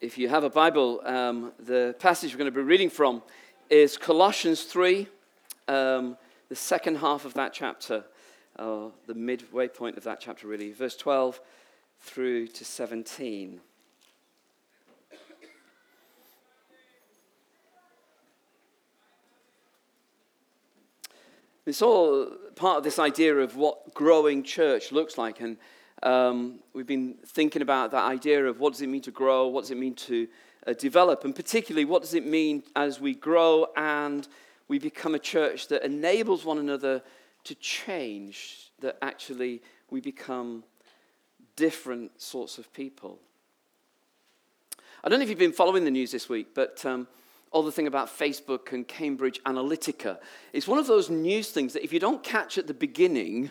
If you have a Bible, um, the passage we're going to be reading from is Colossians 3, um, the second half of that chapter, uh, the midway point of that chapter, really, verse 12 through to 17. It's all part of this idea of what growing church looks like. And um, we've been thinking about that idea of what does it mean to grow, what does it mean to uh, develop, and particularly what does it mean as we grow and we become a church that enables one another to change, that actually we become different sorts of people. I don't know if you've been following the news this week, but um, all the thing about Facebook and Cambridge Analytica. It's one of those news things that if you don't catch at the beginning,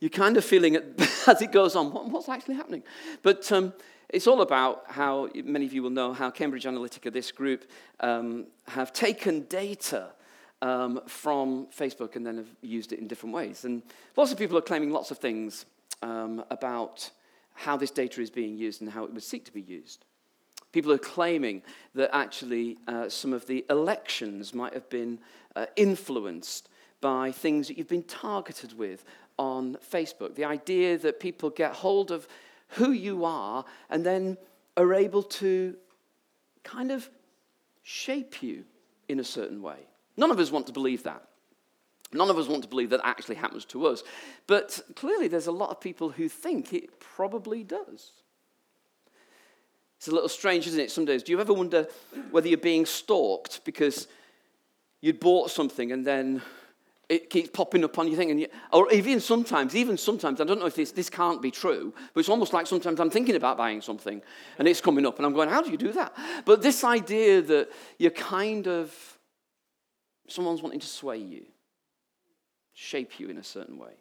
you're kind of feeling it as it goes on, what, what's actually happening? But um, it's all about how, many of you will know, how Cambridge Analytica, this group, um, have taken data um, from Facebook and then have used it in different ways. And lots of people are claiming lots of things um, about how this data is being used and how it would seek to be used. People are claiming that actually uh, some of the elections might have been uh, influenced by things that you've been targeted with on Facebook. The idea that people get hold of who you are and then are able to kind of shape you in a certain way. None of us want to believe that. None of us want to believe that actually happens to us. But clearly, there's a lot of people who think it probably does. It's a little strange, isn't it? Some days. Do you ever wonder whether you're being stalked because you'd bought something and then it keeps popping up on you, or even sometimes, even sometimes, I don't know if this, this can't be true, but it's almost like sometimes I'm thinking about buying something and it's coming up and I'm going, how do you do that? But this idea that you're kind of, someone's wanting to sway you, shape you in a certain way.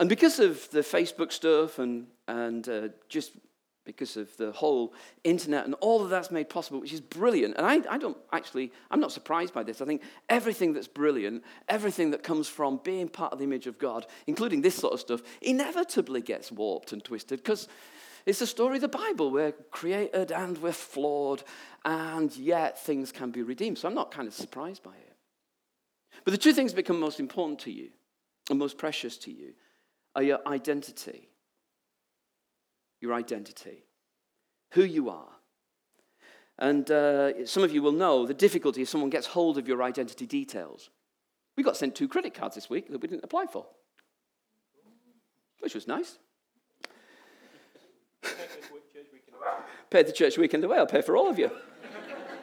And because of the Facebook stuff and, and uh, just because of the whole internet and all of that's made possible, which is brilliant. And I, I, don't actually, I'm not surprised by this. I think everything that's brilliant, everything that comes from being part of the image of God, including this sort of stuff, inevitably gets warped and twisted because it's the story of the Bible. We're created and we're flawed, and yet things can be redeemed. So I'm not kind of surprised by it. But the two things that become most important to you and most precious to you are your identity your identity, who you are. And uh, some of you will know the difficulty if someone gets hold of your identity details. We got sent two credit cards this week that we didn't apply for, which was nice. Paid the church weekend away. I'll pay for all of you.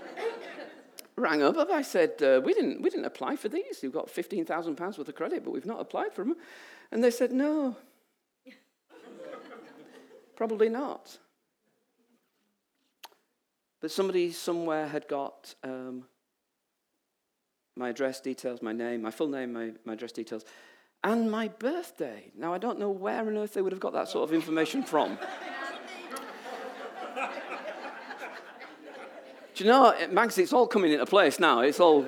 Rang up, I said, uh, we, didn't, we didn't apply for these. You've got £15,000 worth of credit, but we've not applied for them. And they said, no, Probably not. But somebody somewhere had got um, my address details, my name, my full name, my, my address details, and my birthday. Now, I don't know where on earth they would have got that sort of information from. Do you know, Max, it's all coming into place now. It's all.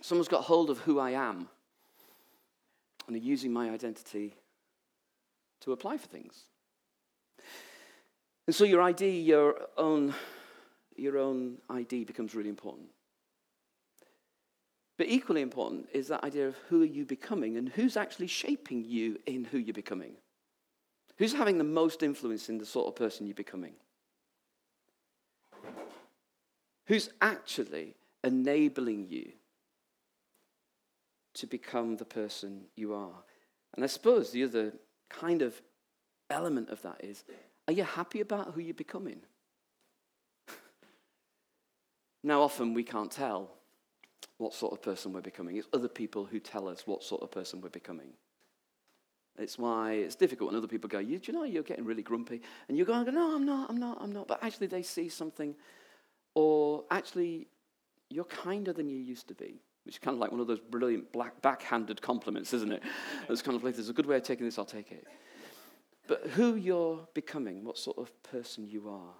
Someone's got hold of who I am and are using my identity to apply for things. And so your ID, your own, your own ID becomes really important. But equally important is that idea of who are you becoming and who's actually shaping you in who you're becoming. Who's having the most influence in the sort of person you're becoming? Who's actually enabling you to become the person you are. And I suppose the other kind of element of that is are you happy about who you're becoming? now, often we can't tell what sort of person we're becoming. It's other people who tell us what sort of person we're becoming. It's why it's difficult when other people go, you, Do you know you're getting really grumpy? And you go, No, I'm not, I'm not, I'm not. But actually, they see something, or actually, you're kinder than you used to be which is kind of like one of those brilliant black backhanded compliments, isn't it? It's kind of like, there's a good way of taking this, I'll take it. But who you're becoming, what sort of person you are.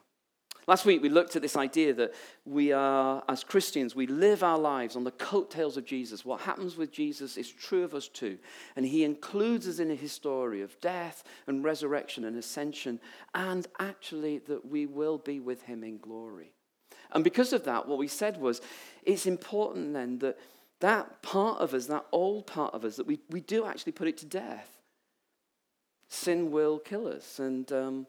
Last week we looked at this idea that we are, as Christians, we live our lives on the coattails of Jesus. What happens with Jesus is true of us too. And he includes us in his story of death and resurrection and ascension, and actually that we will be with him in glory. And because of that, what we said was it's important then that that part of us, that old part of us, that we, we do actually put it to death. Sin will kill us. And. Um,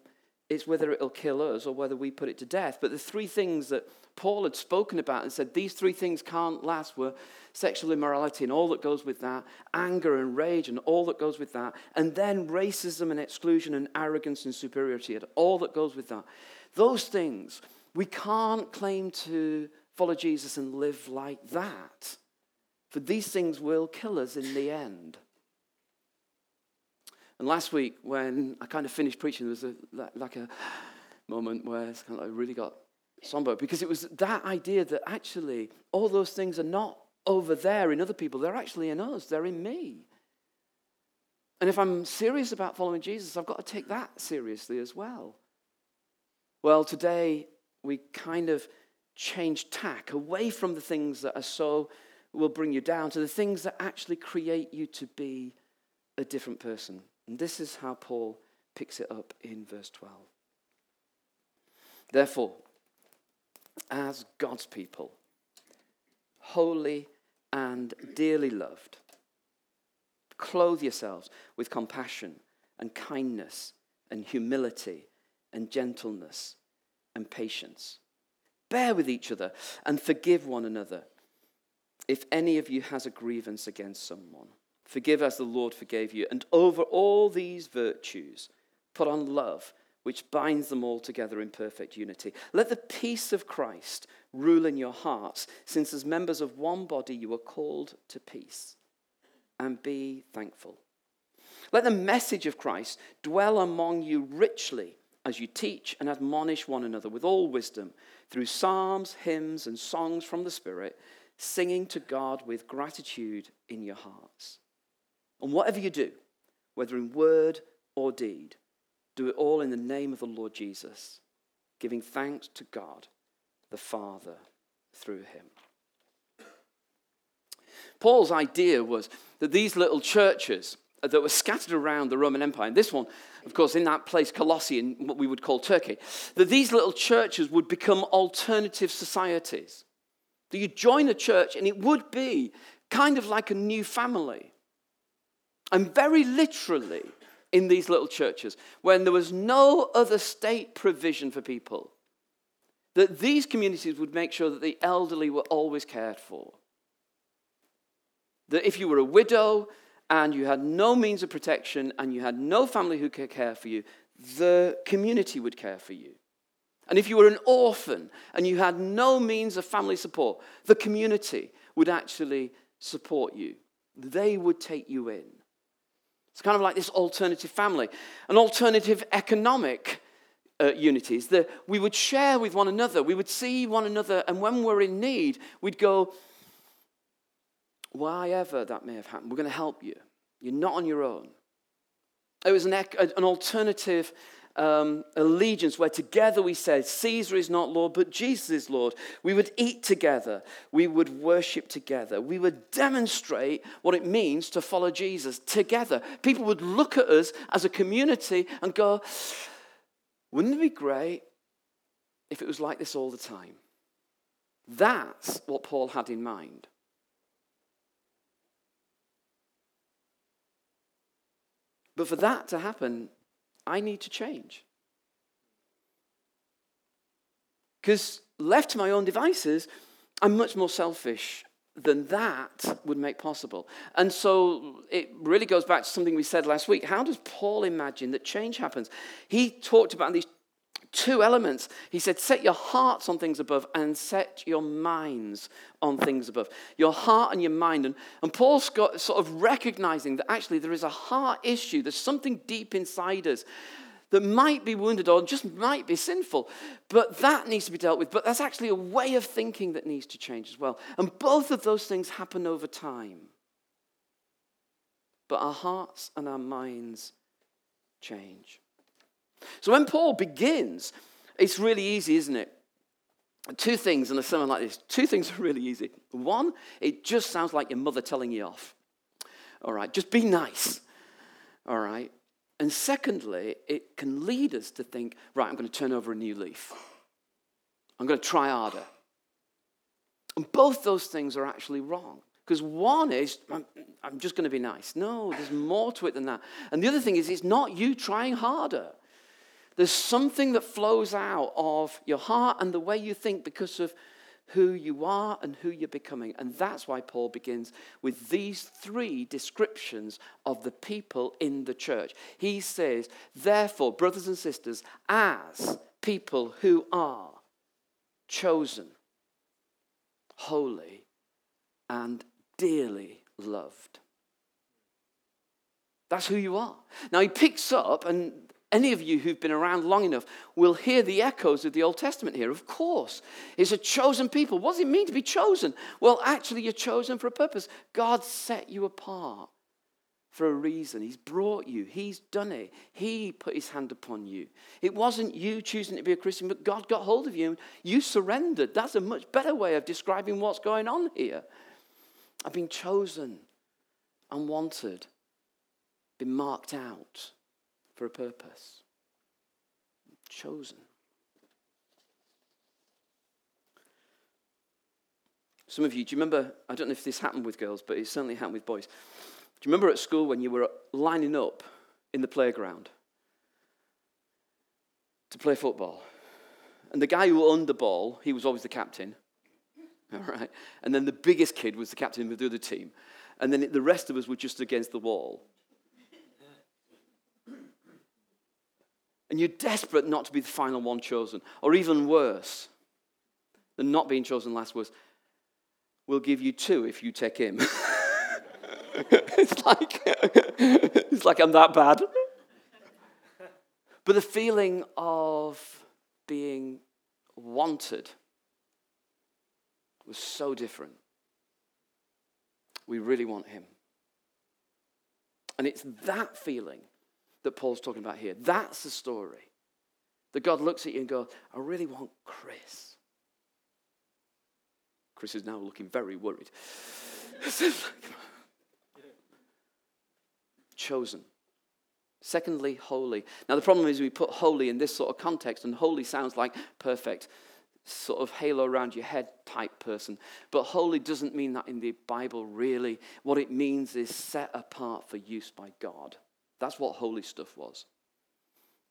it's whether it'll kill us or whether we put it to death. But the three things that Paul had spoken about and said these three things can't last were sexual immorality and all that goes with that, anger and rage and all that goes with that, and then racism and exclusion and arrogance and superiority and all that goes with that. Those things, we can't claim to follow Jesus and live like that. For these things will kill us in the end. And last week, when I kind of finished preaching, there was a, like a moment where it's kind of like really got somber because it was that idea that actually all those things are not over there in other people, they're actually in us, they're in me. And if I'm serious about following Jesus, I've got to take that seriously as well. Well, today we kind of change tack away from the things that are so will bring you down to the things that actually create you to be a different person. And this is how Paul picks it up in verse 12. Therefore, as God's people, holy and dearly loved, clothe yourselves with compassion and kindness and humility and gentleness and patience. Bear with each other and forgive one another if any of you has a grievance against someone. Forgive as the Lord forgave you. And over all these virtues, put on love, which binds them all together in perfect unity. Let the peace of Christ rule in your hearts, since as members of one body you are called to peace. And be thankful. Let the message of Christ dwell among you richly as you teach and admonish one another with all wisdom through psalms, hymns, and songs from the Spirit, singing to God with gratitude in your hearts. And whatever you do, whether in word or deed, do it all in the name of the Lord Jesus, giving thanks to God the Father through him. Paul's idea was that these little churches that were scattered around the Roman Empire, and this one, of course, in that place, Colossae, in what we would call Turkey, that these little churches would become alternative societies. That you join a church and it would be kind of like a new family. And very literally, in these little churches, when there was no other state provision for people, that these communities would make sure that the elderly were always cared for. That if you were a widow and you had no means of protection and you had no family who could care for you, the community would care for you. And if you were an orphan and you had no means of family support, the community would actually support you. They would take you in. It's kind of like this alternative family, an alternative economic uh, unities that we would share with one another. We would see one another, and when we're in need, we'd go, why ever that may have happened, we're going to help you. You're not on your own. It was an, an alternative um, allegiance where together we said, Caesar is not Lord, but Jesus is Lord. We would eat together. We would worship together. We would demonstrate what it means to follow Jesus together. People would look at us as a community and go, Wouldn't it be great if it was like this all the time? That's what Paul had in mind. But for that to happen, I need to change. Because left to my own devices, I'm much more selfish than that would make possible. And so it really goes back to something we said last week. How does Paul imagine that change happens? He talked about these two elements. He said, Set your hearts on things above and set your minds on things above. Your heart and your mind. And, and Paul's got sort of recognizing that actually there is a heart issue, there's something deep inside us that might be wounded or just might be sinful. But that needs to be dealt with. But that's actually a way of thinking that needs to change as well. And both of those things happen over time. But our hearts and our minds change. So when Paul begins, It's really easy, isn't it? Two things in a sermon like this. Two things are really easy. One, it just sounds like your mother telling you off. All right, just be nice. All right. And secondly, it can lead us to think, right, I'm going to turn over a new leaf. I'm going to try harder. And both those things are actually wrong. Because one is, I'm, I'm just going to be nice. No, there's more to it than that. And the other thing is, it's not you trying harder. There's something that flows out of your heart and the way you think because of who you are and who you're becoming. And that's why Paul begins with these three descriptions of the people in the church. He says, Therefore, brothers and sisters, as people who are chosen, holy, and dearly loved. That's who you are. Now he picks up, and any of you who've been around long enough will hear the echoes of the Old Testament here. Of course, it's a chosen people. What does it mean to be chosen? Well, actually, you're chosen for a purpose. God set you apart for a reason. He's brought you, He's done it. He put His hand upon you. It wasn't you choosing to be a Christian, but God got hold of you and you surrendered. That's a much better way of describing what's going on here. I've been chosen and wanted, been marked out for a purpose. Chosen. Some of you, do you remember? I don't know if this happened with girls, but it certainly happened with boys. Do you remember at school when you were lining up in the playground to play football? And the guy who owned the ball, he was always the captain. All right. And then the biggest kid was the captain of the other team. And then the rest of us were just against the wall. And you're desperate not to be the final one chosen. Or even worse than not being chosen last was, we'll give you two if you take him. it's like it's like I'm that bad. But the feeling of being wanted was so different. We really want him. And it's that feeling that Paul's talking about here. That's the story. That God looks at you and goes, I really want Chris. Chris is now looking very worried. Chosen. Secondly, holy. Now, the problem is we put holy in this sort of context, and holy sounds like perfect, sort of halo around your head type person. But holy doesn't mean that in the Bible, really. What it means is set apart for use by God. That's what holy stuff was.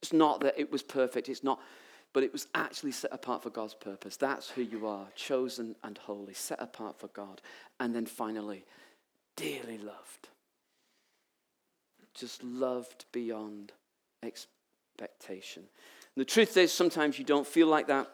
It's not that it was perfect, it's not, but it was actually set apart for God's purpose. That's who you are, chosen and holy, set apart for God. And then finally, dearly loved. Just loved beyond expectation. And the truth is, sometimes you don't feel like that.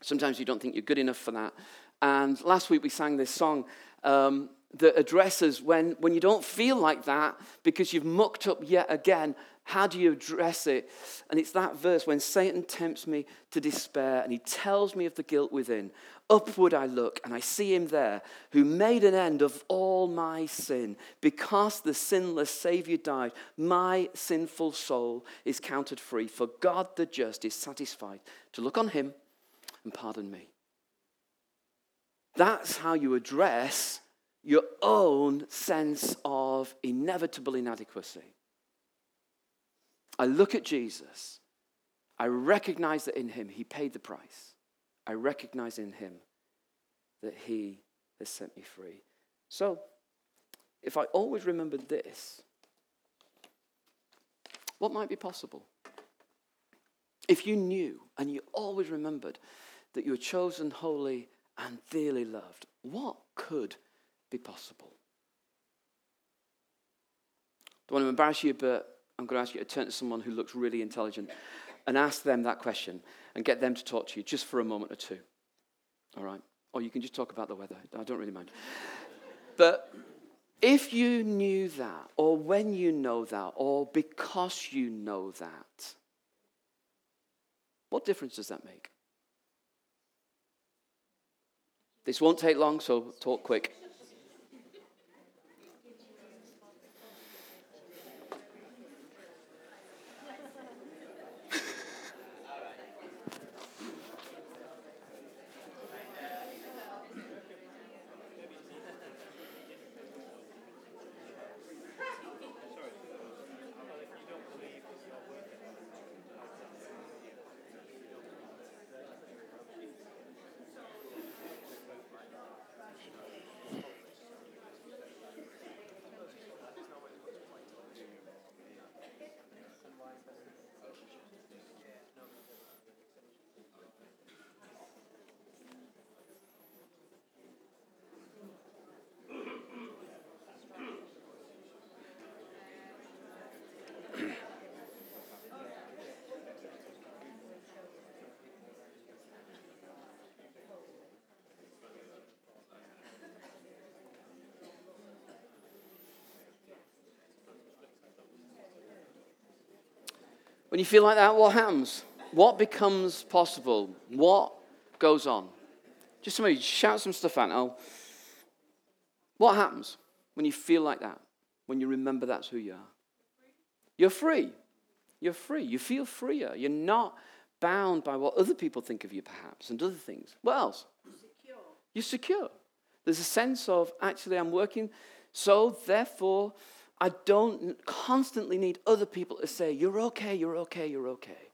Sometimes you don't think you're good enough for that. And last week we sang this song. Um, that addresses when, when you don't feel like that because you've mucked up yet again. How do you address it? And it's that verse when Satan tempts me to despair and he tells me of the guilt within. Upward I look and I see him there who made an end of all my sin. Because the sinless Savior died, my sinful soul is counted free. For God the just is satisfied to look on him and pardon me. That's how you address your own sense of inevitable inadequacy. I look at Jesus. I recognize that in him he paid the price. I recognize in him that he has set me free. So, if I always remembered this, what might be possible? If you knew and you always remembered that you were chosen, holy, and dearly loved, what could be possible. Don't want to embarrass you, but I'm going to ask you to turn to someone who looks really intelligent and ask them that question and get them to talk to you just for a moment or two. All right? Or you can just talk about the weather. I don't really mind. but if you knew that, or when you know that, or because you know that, what difference does that make? This won't take long, so talk quick. When you feel like that, what happens? What becomes possible? What goes on? Just somebody shout some stuff out. Now, what happens when you feel like that? When you remember that's who you are? You're free. You're free. You feel freer. You're not bound by what other people think of you, perhaps, and other things. What else? Secure. You're secure. There's a sense of actually, I'm working, so therefore, I don't constantly need other people to say, You're okay, you're okay, you're okay.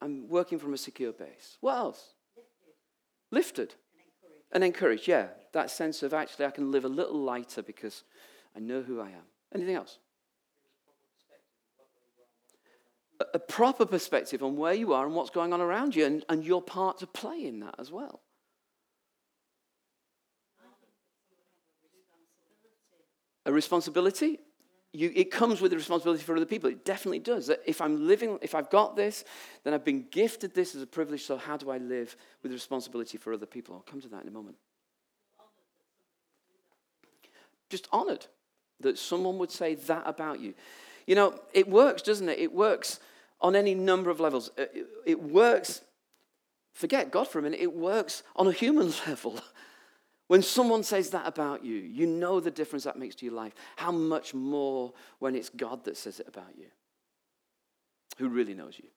I'm working from a secure base. What else? Lifted. Lifted. And encouraged, yeah. That sense of actually I can live a little lighter because I know who I am. Anything else? A, a proper perspective on where you are and what's going on around you, and, and your part to play in that as well. A responsibility? You, it comes with a responsibility for other people. It definitely does. If I'm living, if I've got this, then I've been gifted this as a privilege. So how do I live with responsibility for other people? I'll come to that in a moment. Just honored that someone would say that about you. You know, it works, doesn't it? It works on any number of levels. It works, forget God for a minute, it works on a human level. When someone says that about you, you know the difference that makes to your life. How much more when it's God that says it about you, who really knows you.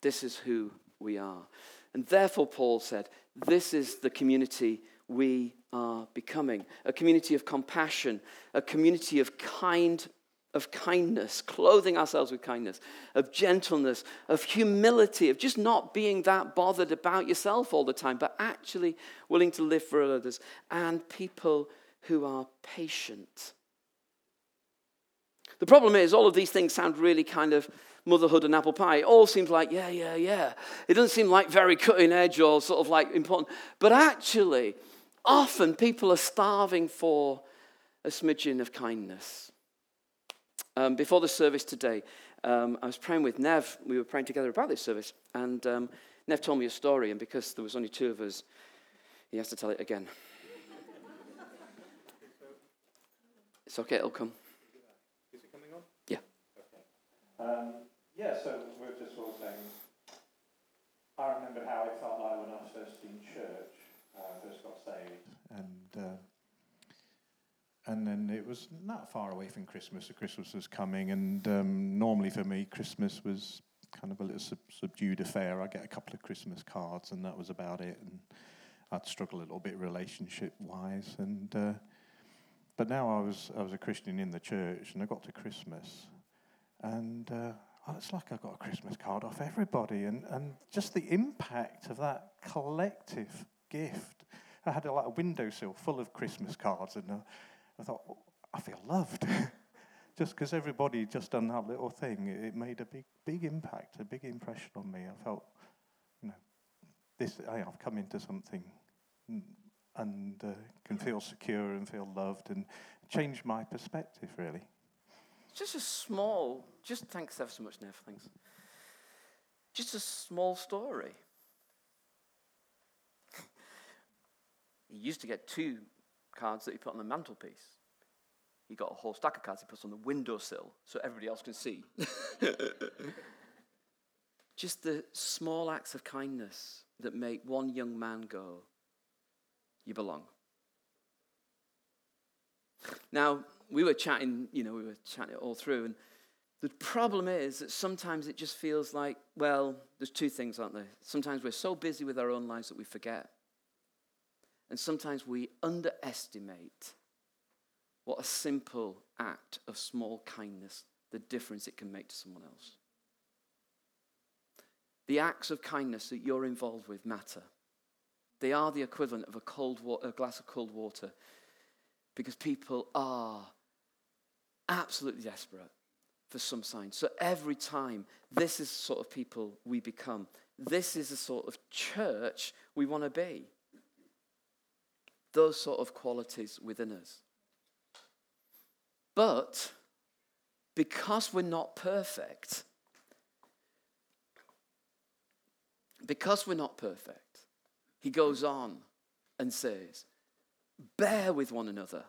This is who we are. And therefore, Paul said, this is the community we are becoming a community of compassion, a community of kind of kindness, clothing ourselves with kindness, of gentleness, of humility, of just not being that bothered about yourself all the time, but actually willing to live for others, and people who are patient. The problem is, all of these things sound really kind of motherhood and apple pie. It all seems like, yeah, yeah, yeah. It doesn't seem like very cutting edge or sort of like important. But actually, often people are starving for a smidgen of kindness. Um, before the service today, um, I was praying with Nev. We were praying together about this service. And um, Nev told me a story. And because there was only two of us, he has to tell it again. it's okay, it'll come. Is it coming on? Yeah. Okay. Um, yeah, so we're just all saying, I remember how it felt like when I was first in church, uh, first got saved. And uh, and then it was not far away from Christmas. So Christmas was coming, and um, normally for me, Christmas was kind of a little sub- subdued affair. I get a couple of Christmas cards, and that was about it. And I'd struggle a little bit relationship wise, and uh, but now I was I was a Christian in the church, and I got to Christmas, and uh, oh, it's like I got a Christmas card off everybody, and and just the impact of that collective gift. I had a, like a windowsill full of Christmas cards, and. Uh, I thought, oh, I feel loved. just because everybody just done that little thing, it, made a big, big impact, a big impression on me. I felt, you know, this. I, have come into something and uh, can feel secure and feel loved and change my perspective really. Just a small, just thanks ever so much, Nev. Thanks. Just a small story. he used to get two cards that he put on the mantelpiece. He got a whole stack of cards he puts on the windowsill so everybody else can see. Just the small acts of kindness that make one young man go, You belong. Now, we were chatting, you know, we were chatting it all through, and the problem is that sometimes it just feels like, well, there's two things, aren't there? Sometimes we're so busy with our own lives that we forget and sometimes we underestimate what a simple act of small kindness, the difference it can make to someone else. The acts of kindness that you're involved with matter. They are the equivalent of a, cold wa- a glass of cold water because people are absolutely desperate for some sign. So every time, this is the sort of people we become. This is the sort of church we want to be those sort of qualities within us. But because we're not perfect, because we're not perfect, he goes on and says, bear with one another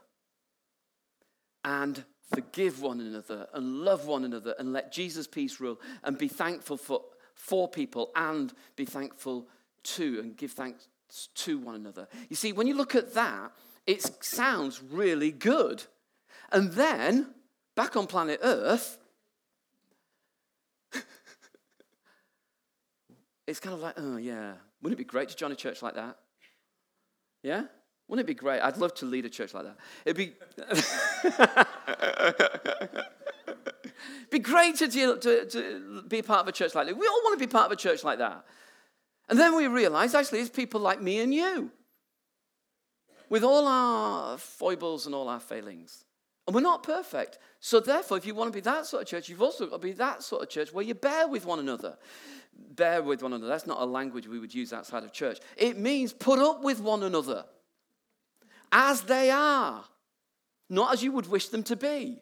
and forgive one another and love one another and let Jesus' peace rule and be thankful for, for people and be thankful to and give thanks to one another. You see, when you look at that, it sounds really good. And then, back on planet Earth, it's kind of like, oh, yeah, wouldn't it be great to join a church like that? Yeah? Wouldn't it be great? I'd love to lead a church like that. It'd be, be great to, to, to be part of a church like that. We all want to be part of a church like that. And then we realize actually it's people like me and you with all our foibles and all our failings. And we're not perfect. So, therefore, if you want to be that sort of church, you've also got to be that sort of church where you bear with one another. Bear with one another. That's not a language we would use outside of church. It means put up with one another as they are, not as you would wish them to be.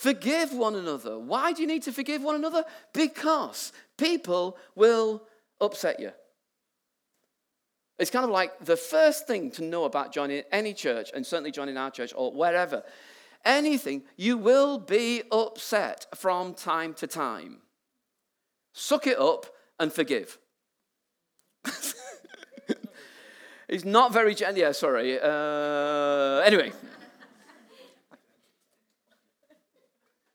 Forgive one another. Why do you need to forgive one another? Because people will upset you. It's kind of like the first thing to know about joining any church, and certainly joining our church or wherever, anything, you will be upset from time to time. Suck it up and forgive. He's not very gentle. Yeah, sorry. Uh, anyway.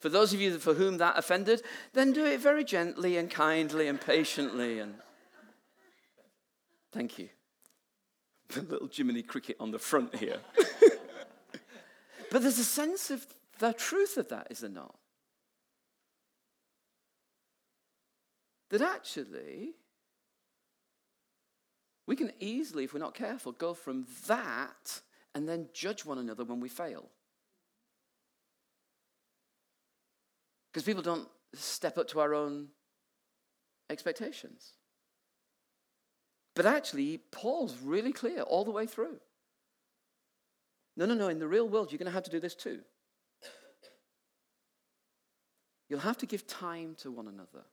For those of you for whom that offended, then do it very gently and kindly and patiently. And thank you. The little Jiminy Cricket on the front here. but there's a sense of the truth of that, is there not? That actually, we can easily, if we're not careful, go from that and then judge one another when we fail. Because people don't step up to our own expectations. But actually, Paul's really clear all the way through. No, no, no, in the real world, you're going to have to do this too. You'll have to give time to one another.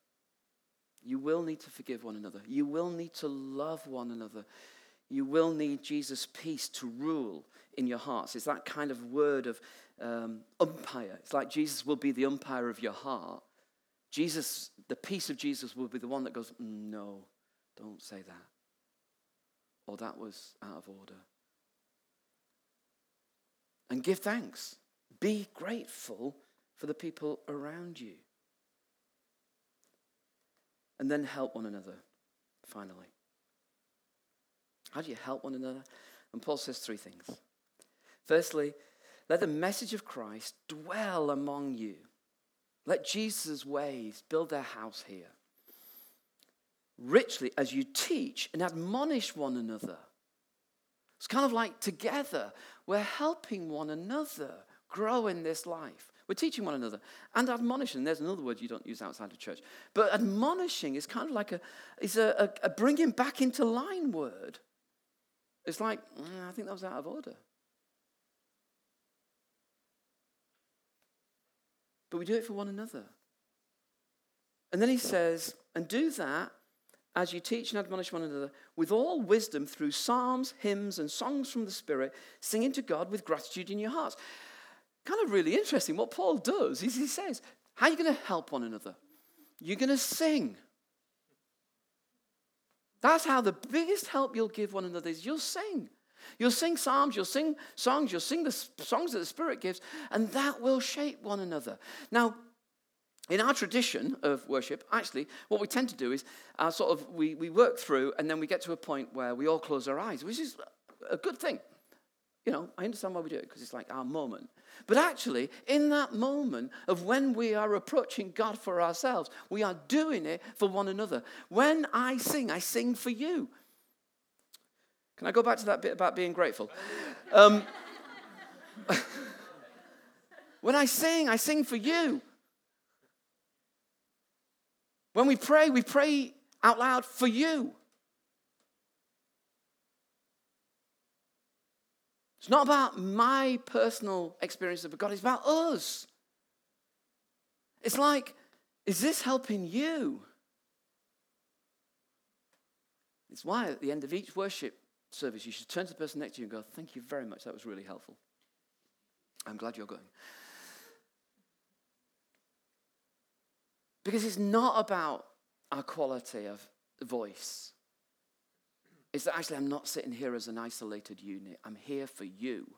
You will need to forgive one another. You will need to love one another. You will need Jesus' peace to rule in your hearts. It's that kind of word of um, umpire. It's like Jesus will be the umpire of your heart. Jesus, the peace of Jesus will be the one that goes, no, don't say that. Or that was out of order. And give thanks. Be grateful for the people around you. And then help one another, finally. How do you help one another? And Paul says three things. Firstly, let the message of Christ dwell among you. Let Jesus' ways build their house here. Richly as you teach and admonish one another. It's kind of like together, we're helping one another grow in this life. We're teaching one another and admonishing. There's another word you don't use outside of church. But admonishing is kind of like a, is a, a, a bringing back into line word. It's like, mm, I think that was out of order. but we do it for one another. And then he says, and do that as you teach and admonish one another with all wisdom through psalms, hymns, and songs from the Spirit, singing to God with gratitude in your hearts. Kind of really interesting. What Paul does is he says, How are you going to help one another? You're going to sing. That's how the biggest help you'll give one another is you'll sing. You'll sing psalms, you'll sing songs, you'll sing the songs that the Spirit gives, and that will shape one another. Now, in our tradition of worship, actually, what we tend to do is uh, sort of we, we work through and then we get to a point where we all close our eyes, which is a good thing. You know, I understand why we do it because it's like our moment. But actually, in that moment of when we are approaching God for ourselves, we are doing it for one another. When I sing, I sing for you. Can I go back to that bit about being grateful? Um, when I sing, I sing for you. When we pray, we pray out loud for you. It's not about my personal experience of God, it's about us. It's like, is this helping you? It's why at the end of each worship service, you should turn to the person next to you and go, Thank you very much. That was really helpful. I'm glad you're going. Because it's not about our quality of voice. It's that actually I'm not sitting here as an isolated unit. I'm here for you.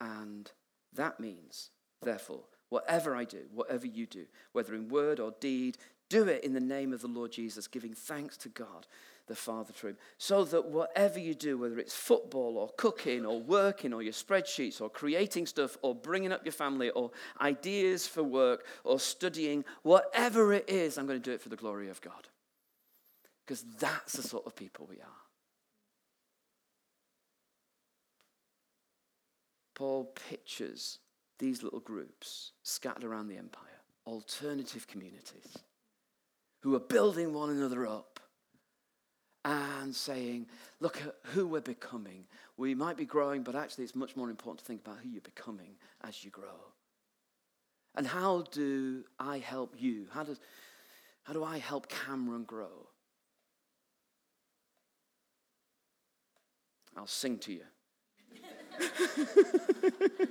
And that means, therefore, whatever I do, whatever you do, whether in word or deed, do it in the name of the Lord Jesus, giving thanks to God the Father through him. So that whatever you do, whether it's football or cooking or working or your spreadsheets or creating stuff or bringing up your family or ideas for work or studying, whatever it is, I'm going to do it for the glory of God. Because that's the sort of people we are. Paul pictures these little groups scattered around the empire, alternative communities, who are building one another up and saying, look at who we're becoming. We might be growing, but actually, it's much more important to think about who you're becoming as you grow. And how do I help you? How, does, how do I help Cameron grow? I'll sing to you.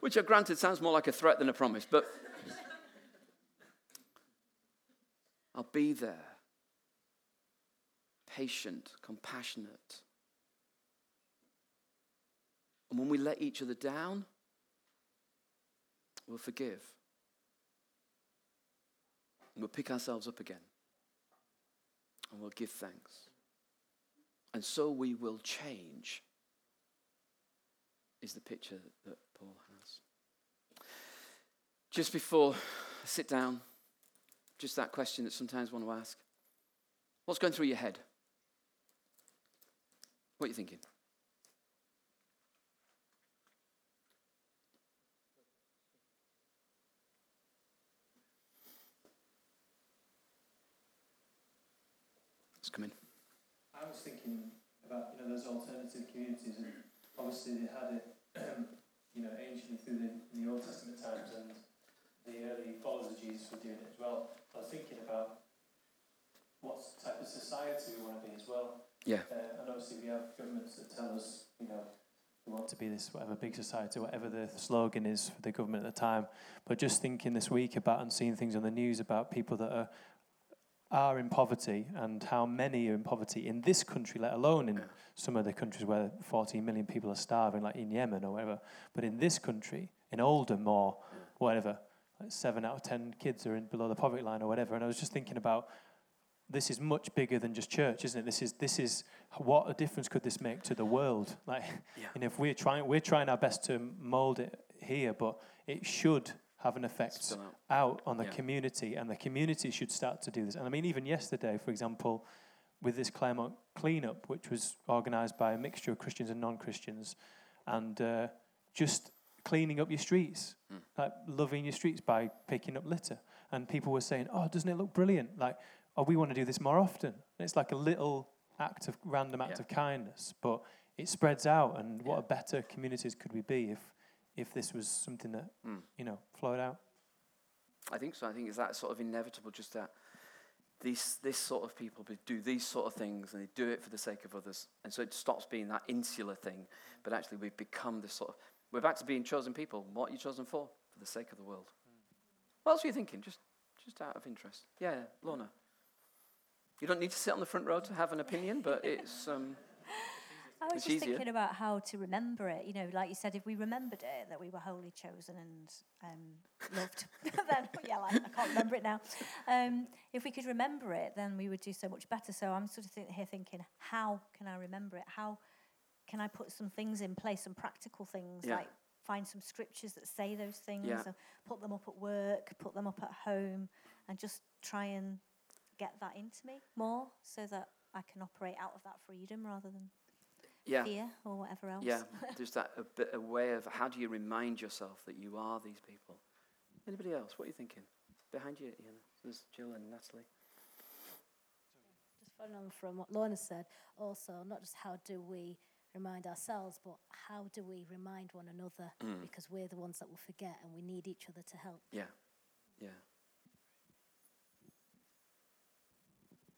Which, I granted, sounds more like a threat than a promise, but I'll be there. Patient, compassionate. And when we let each other down, we'll forgive. And we'll pick ourselves up again. And we'll give thanks. And so we will change is the picture that Paul has. Just before I sit down, just that question that sometimes I want to ask What's going through your head? What are you thinking? Let's come in. Was thinking about you know those alternative communities, and obviously they had it you know, anciently through the, the Old Testament times and the early followers of Jesus were doing it as well. I was thinking about what type of society we want to be as well. Yeah. Uh, and obviously we have governments that tell us, you know, we want to be this whatever big society, whatever the slogan is for the government at the time. But just thinking this week about and seeing things on the news about people that are are in poverty and how many are in poverty in this country, let alone in some of the countries where 14 million people are starving, like in Yemen or whatever. But in this country, in Oldham or whatever, like seven out of 10 kids are in below the poverty line or whatever. And I was just thinking about this is much bigger than just church, isn't it? This is this is what a difference could this make to the world? Like, yeah. and if we're trying, we're trying our best to mold it here, but it should have an effect out. out. on the yeah. community, and the community should start to do this. And I mean, even yesterday, for example, with this Claremont cleanup, which was organised by a mixture of Christians and non-Christians, and uh, just cleaning up your streets, mm. like loving your streets by picking up litter. And people were saying, "Oh, doesn't it look brilliant? Like, oh, we want to do this more often." And it's like a little act of random act yeah. of kindness, but it spreads out. And what a better communities could we be if if this was something that mm. you know flowed out? I think so. I think it's that sort of inevitable, just that these this sort of people do these sort of things and they do it for the sake of others, and so it stops being that insular thing. But actually, we've become this sort of we're back to being chosen people. What are you chosen for? For the sake of the world. Mm. What else are you thinking? Just just out of interest. Yeah, Lorna. You don't need to sit on the front row to have an opinion, but it's. Um, I was just easier. thinking about how to remember it. You know, like you said, if we remembered it that we were wholly chosen and um, loved, then yeah, like, I can't remember it now. Um, if we could remember it, then we would do so much better. So I'm sort of th- here thinking, how can I remember it? How can I put some things in place, some practical things yeah. like find some scriptures that say those things, yeah. put them up at work, put them up at home, and just try and get that into me more so that I can operate out of that freedom rather than yeah. fear or whatever else. Yeah, there's that a bit a way of how do you remind yourself that you are these people. Anybody else? What are you thinking? Behind you, Ian. There's Jill and Natalie. Just following on from what Lorna said, also not just how do we remind ourselves, but how do we remind one another mm. because we're the ones that will forget and we need each other to help. Yeah, yeah.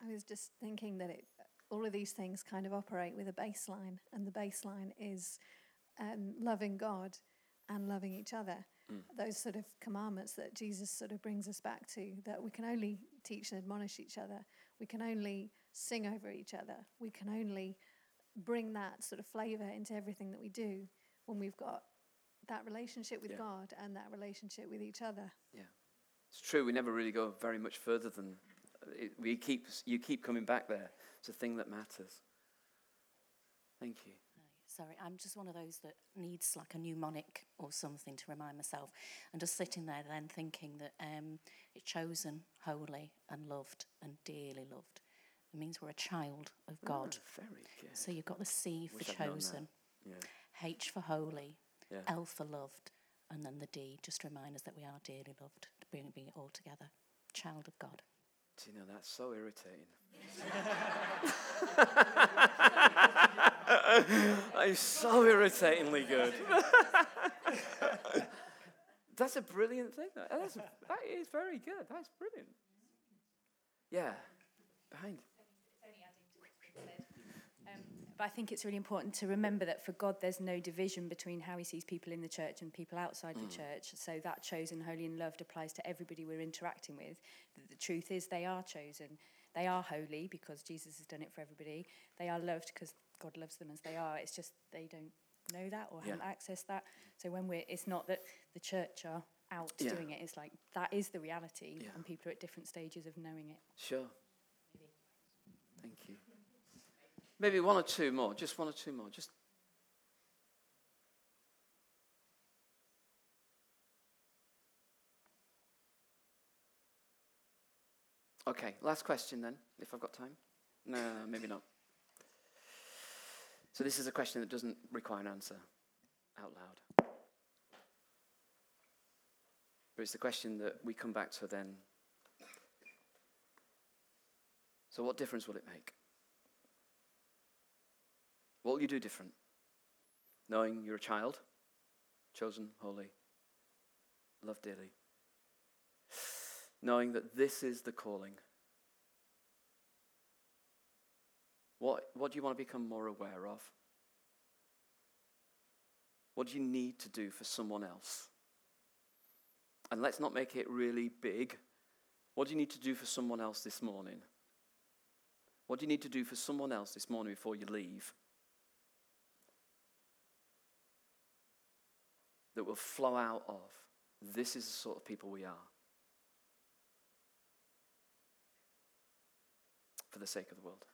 I was just thinking that it all of these things kind of operate with a baseline, and the baseline is um, loving God and loving each other. Mm. Those sort of commandments that Jesus sort of brings us back to that we can only teach and admonish each other, we can only sing over each other, we can only bring that sort of flavor into everything that we do when we've got that relationship with yeah. God and that relationship with each other. Yeah, it's true. We never really go very much further than it, we keep. You keep coming back there. It's a thing that matters. Thank you. Sorry, I'm just one of those that needs like a mnemonic or something to remind myself, and just sitting there then thinking that um, it's chosen, holy, and loved, and dearly loved. It means we're a child of oh, God. Oh, very good. So you've got the C for chosen, yeah. H for holy, yeah. L for loved, and then the D just to remind us that we are dearly loved, being it all together. Child of God. Do you know, that's so irritating. I'm so irritatingly good. that's a brilliant thing. That's, that is very good. That's brilliant. Yeah, behind. But I think it's really important to remember that for God, there's no division between how He sees people in the church and people outside mm. the church. So that chosen, holy, and loved applies to everybody we're interacting with. The, the truth is, they are chosen. They are holy because Jesus has done it for everybody. They are loved because God loves them as they are. It's just they don't know that or yeah. haven't accessed that. So when we're, it's not that the church are out yeah. doing it. It's like that is the reality, yeah. and people are at different stages of knowing it. Sure. Maybe. Thank you. Maybe one or two more, just one or two more. Just Okay, last question then, if I've got time. No, maybe not. So, this is a question that doesn't require an answer out loud. But it's the question that we come back to then. So, what difference will it make? What will you do different? Knowing you're a child, chosen, holy, loved dearly. Knowing that this is the calling. What, what do you want to become more aware of? What do you need to do for someone else? And let's not make it really big. What do you need to do for someone else this morning? What do you need to do for someone else this morning before you leave? that will flow out of this is the sort of people we are for the sake of the world.